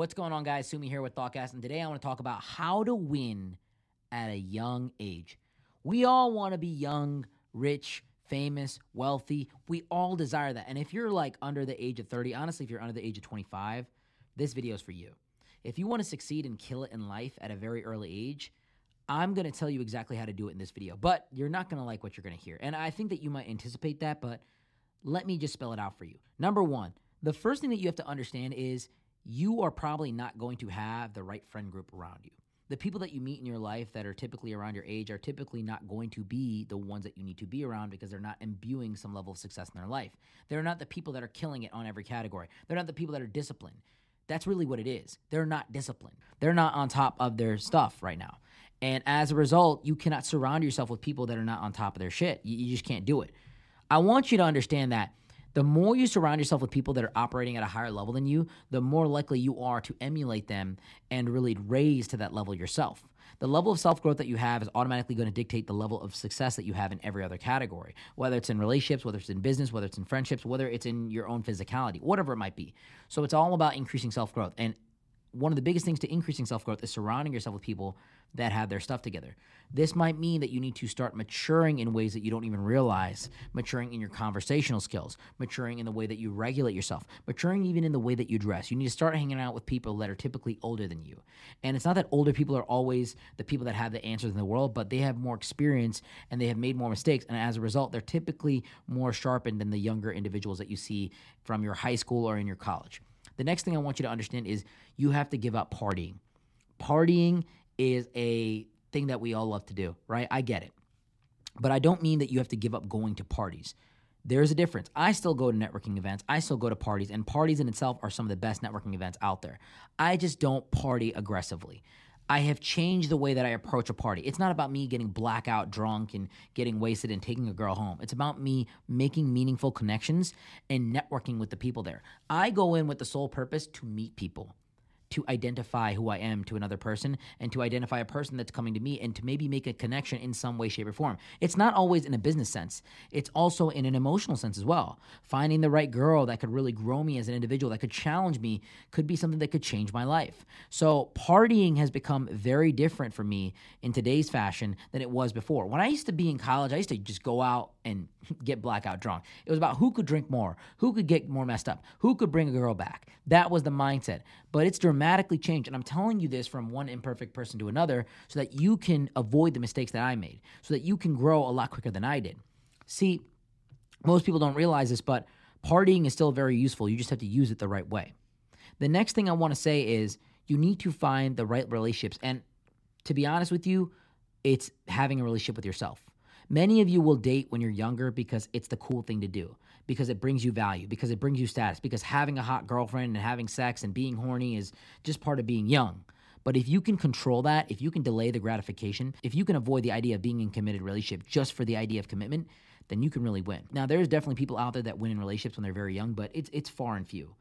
What's going on, guys? Sumi here with Thoughtcast, and today I want to talk about how to win at a young age. We all want to be young, rich, famous, wealthy. We all desire that. And if you're like under the age of 30, honestly, if you're under the age of 25, this video is for you. If you want to succeed and kill it in life at a very early age, I'm going to tell you exactly how to do it in this video, but you're not going to like what you're going to hear. And I think that you might anticipate that, but let me just spell it out for you. Number one, the first thing that you have to understand is you are probably not going to have the right friend group around you. The people that you meet in your life that are typically around your age are typically not going to be the ones that you need to be around because they're not imbuing some level of success in their life. They're not the people that are killing it on every category. They're not the people that are disciplined. That's really what it is. They're not disciplined. They're not on top of their stuff right now. And as a result, you cannot surround yourself with people that are not on top of their shit. You, just can't do it. I want you to understand that the more you surround yourself with people that are operating at a higher level than you, the more likely you are to emulate them and really raise to that level yourself. The level of self growth that you have is automatically going to dictate the level of success that you have in every other category, whether it's in relationships, whether it's in business, whether it's in friendships, whether it's in your own physicality, whatever it might be. So it's all about increasing self growth. And one of the biggest things to increasing self growth is surrounding yourself with people that have their stuff together. This might mean that you need to start maturing in ways that you don't even realize, maturing in your conversational skills, maturing in the way that you regulate yourself, maturing even in the way that you dress. You need to start hanging out with people that are typically older than you. And it's not that older people are always the people that have the answers in the world, but they have more experience and they have made more mistakes. And as a result, they're typically more sharpened than the younger individuals that you see from your high school or in your college. The next thing I want you to understand is you have to give up partying. Partying is a thing that we all love to do, right? I get it. But I don't mean that you have to give up going to parties. There's a difference. I still go to networking events. I still go to parties, and parties in itself are some of the best networking events out there. I just don't party aggressively. I have changed the way that I approach a party. It's not about me getting blackout drunk and getting wasted and taking a girl home. It's about me making meaningful connections and networking with the people there. I go in with the sole purpose to meet people to identify who I am to another person and to identify a person that's coming to me and to maybe make a connection in some way, shape, or form. It's not always in a business sense, it's also in an emotional sense as well. Finding the right girl that could really grow me as an individual, that could challenge me, could be something that could change my life. So, partying has become very different for me in today's fashion than it was before. When I used to be in college, I used to just go out and get blackout drunk. It was about who could drink more, who could get more messed up, who could bring a girl back. That was the mindset. But it's dramatically changed. And I'm telling you this from one imperfect person to another so that you can avoid the mistakes that I made, so that you can grow a lot quicker than I did. See, most people don't realize this, but partying is still very useful. You just have to use it the right way. The next thing I want to say is you need to find the right relationships. And to be honest with you, it's having a relationship with yourself. Many of you will date when you're younger because it's the cool thing to do, because it brings you value, because it brings you status, because having a hot girlfriend and having sex and being horny is just part of being young. But if you can control that, if you can delay the gratification, if you can avoid the idea of being in committed relationship just for the idea of commitment, then you can really win. Now, there's definitely people out there that win in relationships when they're very young, but it's it's far and few.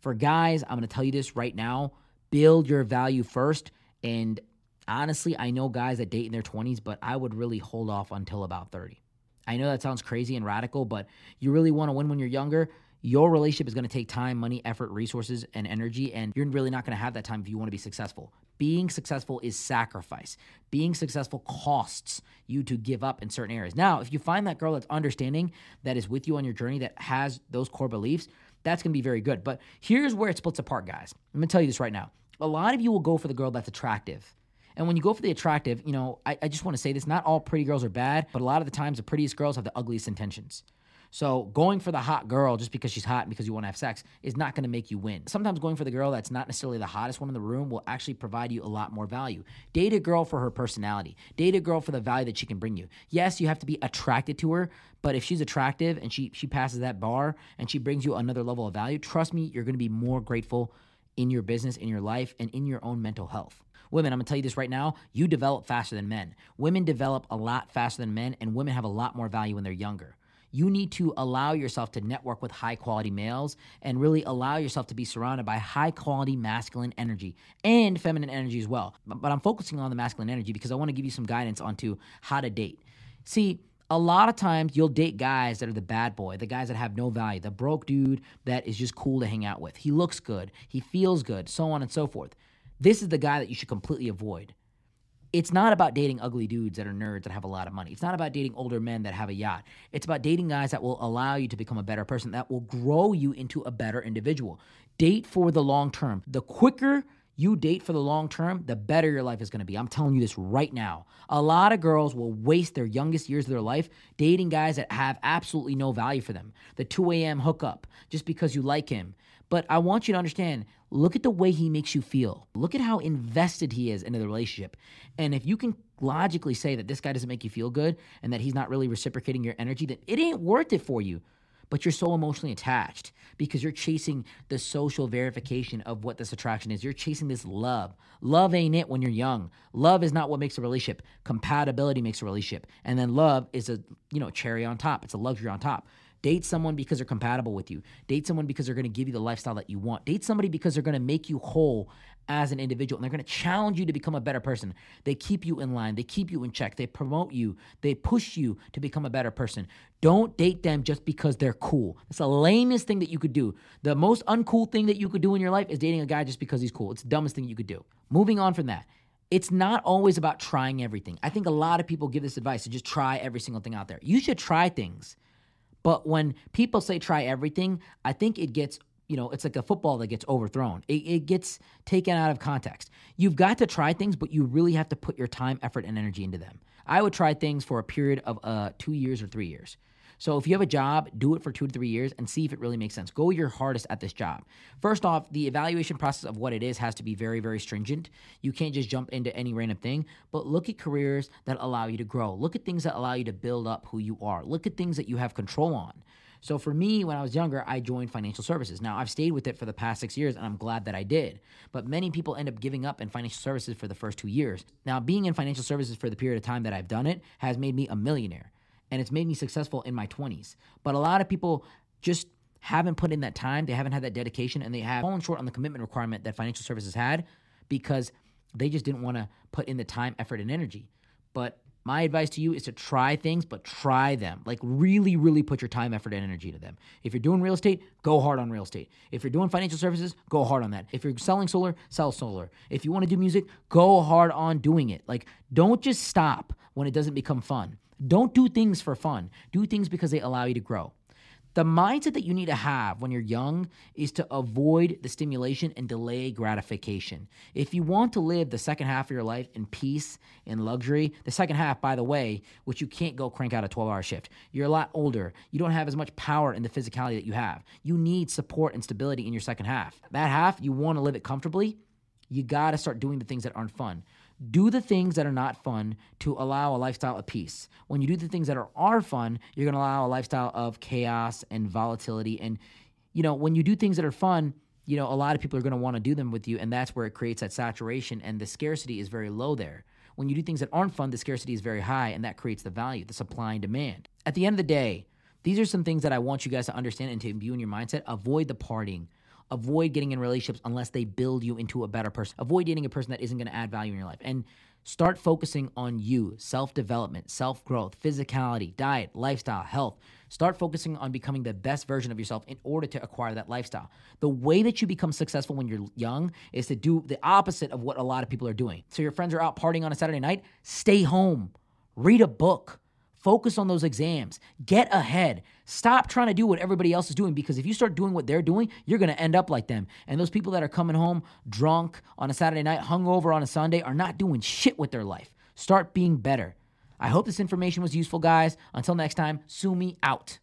For guys, I'm going to tell you this right now, build your value first and honestly, I know guys that date in their 20s, but I would really hold off until about 30. I know that sounds crazy and radical, but you really want to win when you're younger. Your relationship is going to take time, money, effort, resources, and energy, and you're really not going to have that time if you want to be successful. Being successful is sacrifice. Being successful costs you to give up in certain areas. Now, if you find that girl that's understanding, that is with you on your journey, that has those core beliefs, that's going to be very good. But here's where it splits apart, guys. I'm going to tell you this right now. A lot of you will go for the girl that's attractive and when you go for the attractive, you know, I, I just want to say this not all pretty girls are bad, but a lot of the times the prettiest girls have the ugliest intentions. So going for the hot girl just because she's hot and because you want to have sex is not going to make you win. Sometimes going for the girl that's not necessarily the hottest one in the room will actually provide you a lot more value. Date a girl for her personality. Date a girl for the value that she can bring you. Yes, you have to be attracted to her, but if she's attractive and she she passes that bar and she brings you another level of value, trust me, you're going to be more grateful in your business, in your life, and in your own mental health. Women, I'm gonna tell you this right now, you develop faster than men. Women develop a lot faster than men, and women have a lot more value when they're younger. You need to allow yourself to network with high quality males and really allow yourself to be surrounded by high quality masculine energy and feminine energy as well. But I'm focusing on the masculine energy because I wanna give you some guidance onto how to date. See, a lot of times you'll date guys that are the bad boy, the guys that have no value, the broke dude that is just cool to hang out with. He looks good, he feels good, so on and so forth. This is the guy that you should completely avoid. It's not about dating ugly dudes that are nerds that have a lot of money. It's not about dating older men that have a yacht. It's about dating guys that will allow you to become a better person, that will grow you into a better individual. Date for the long term. The quicker you date for the long term, the better your life is going to be. I'm telling you this right now. A lot of girls will waste their youngest years of their life dating guys that have absolutely no value for them. The 2 a.m. hookup just because you like him. But I want you to understand look at the way he makes you feel. Look at how invested he is into the relationship. And if you can logically say that this guy doesn't make you feel good and that he's not really reciprocating your energy, then it ain't worth it for you but you're so emotionally attached because you're chasing the social verification of what this attraction is. You're chasing this love. Love ain't it when you're young. Love is not what makes a relationship. Compatibility makes a relationship. And then love is a, you know, cherry on top. It's a luxury on top. Date someone because they're compatible with you. Date someone because they're going to give you the lifestyle that you want. Date somebody because they're going to make you whole as an individual and they're going to challenge you to become a better person. They keep you in line, they keep you in check, they promote you, they push you to become a better person. Don't date them just because they're cool. It's the lamest thing that you could do. The most uncool thing that you could do in your life is dating a guy just because he's cool. It's the dumbest thing you could do. Moving on from that. It's not always about trying everything. I think a lot of people give this advice to just try every single thing out there. You should try things. But when people say try everything, I think it gets you know, it's like a football that gets overthrown. It, it, gets taken out of context. You've got to try things, but you really have to put your time, effort, and energy into them. I would try things for a period of uh, two years or three years. So if you have a job, do it for two to three years and see if it really makes sense. Go your hardest at this job. First off, the evaluation process of what it is has to be very, very stringent. You can't just jump into any random thing, but look at careers that allow you to grow. Look at things that allow you to build up who you are. Look at things that you have control on. So for me, when I was younger, I joined financial services. Now I've stayed with it for the past six years, and I'm glad that I did. But many people end up giving up in financial services for the first two years. Now, being in financial services for the period of time that I've done it has made me a millionaire and it's made me successful in my 20s. But a lot of people just haven't put in that time, they haven't had that dedication, and they have fallen short on the commitment requirement that financial services had because they just didn't want to put in the time, effort, and energy. But my advice to you is to try things, but try them. Like, really, really put your time, effort, and energy to them. If you're doing real estate, go hard on real estate. If you're doing financial services, go hard on that. If you're selling solar, sell solar. If you want to do music, go hard on doing it. Like, don't just stop when it doesn't become fun. Don't do things for fun. Do things because they allow you to grow. The mindset that you need to have when you're young is to avoid the stimulation and delay gratification. If you want to live the second half of your life in peace and luxury, the second half, by the way, which you can't go crank out a 12 hour shift, you're a lot older. You don't have as much power in the physicality that you have. You need support and stability in your second half. That half, you want to live it comfortably, you got to start doing the things that aren't fun do the things that are not fun to allow a lifestyle of peace. When you do the things that are, are fun, you're going to allow a lifestyle of chaos and volatility. And, you know, when you do things that are fun, you know, a lot of people are going to want to do them with you. And that's where it creates that saturation and the scarcity is very low there. When you do things that aren't fun, the scarcity is very high and that creates the value, the supply and demand. At the end of the day, these are some things that I want you guys to understand and to imbue in your mindset. Avoid the partying. Avoid getting in relationships unless they build you into a better person. Avoid dating a person that isn't going to add value in your life. And start focusing on you, self development, self growth, physicality, diet, lifestyle, health. Start focusing on becoming the best version of yourself in order to acquire that lifestyle. The way that you become successful when you're young is to do the opposite of what a lot of people are doing. So your friends are out partying on a Saturday night, stay home, read a book Focus on those exams. Get ahead. Stop trying to do what everybody else is doing because if you start doing what they're doing, you're going to end up like them. And those people that are coming home drunk on a Saturday night, hungover on a Sunday, are not doing shit with their life. Start being better. I hope this information was useful, guys. Until next time, Sumi out.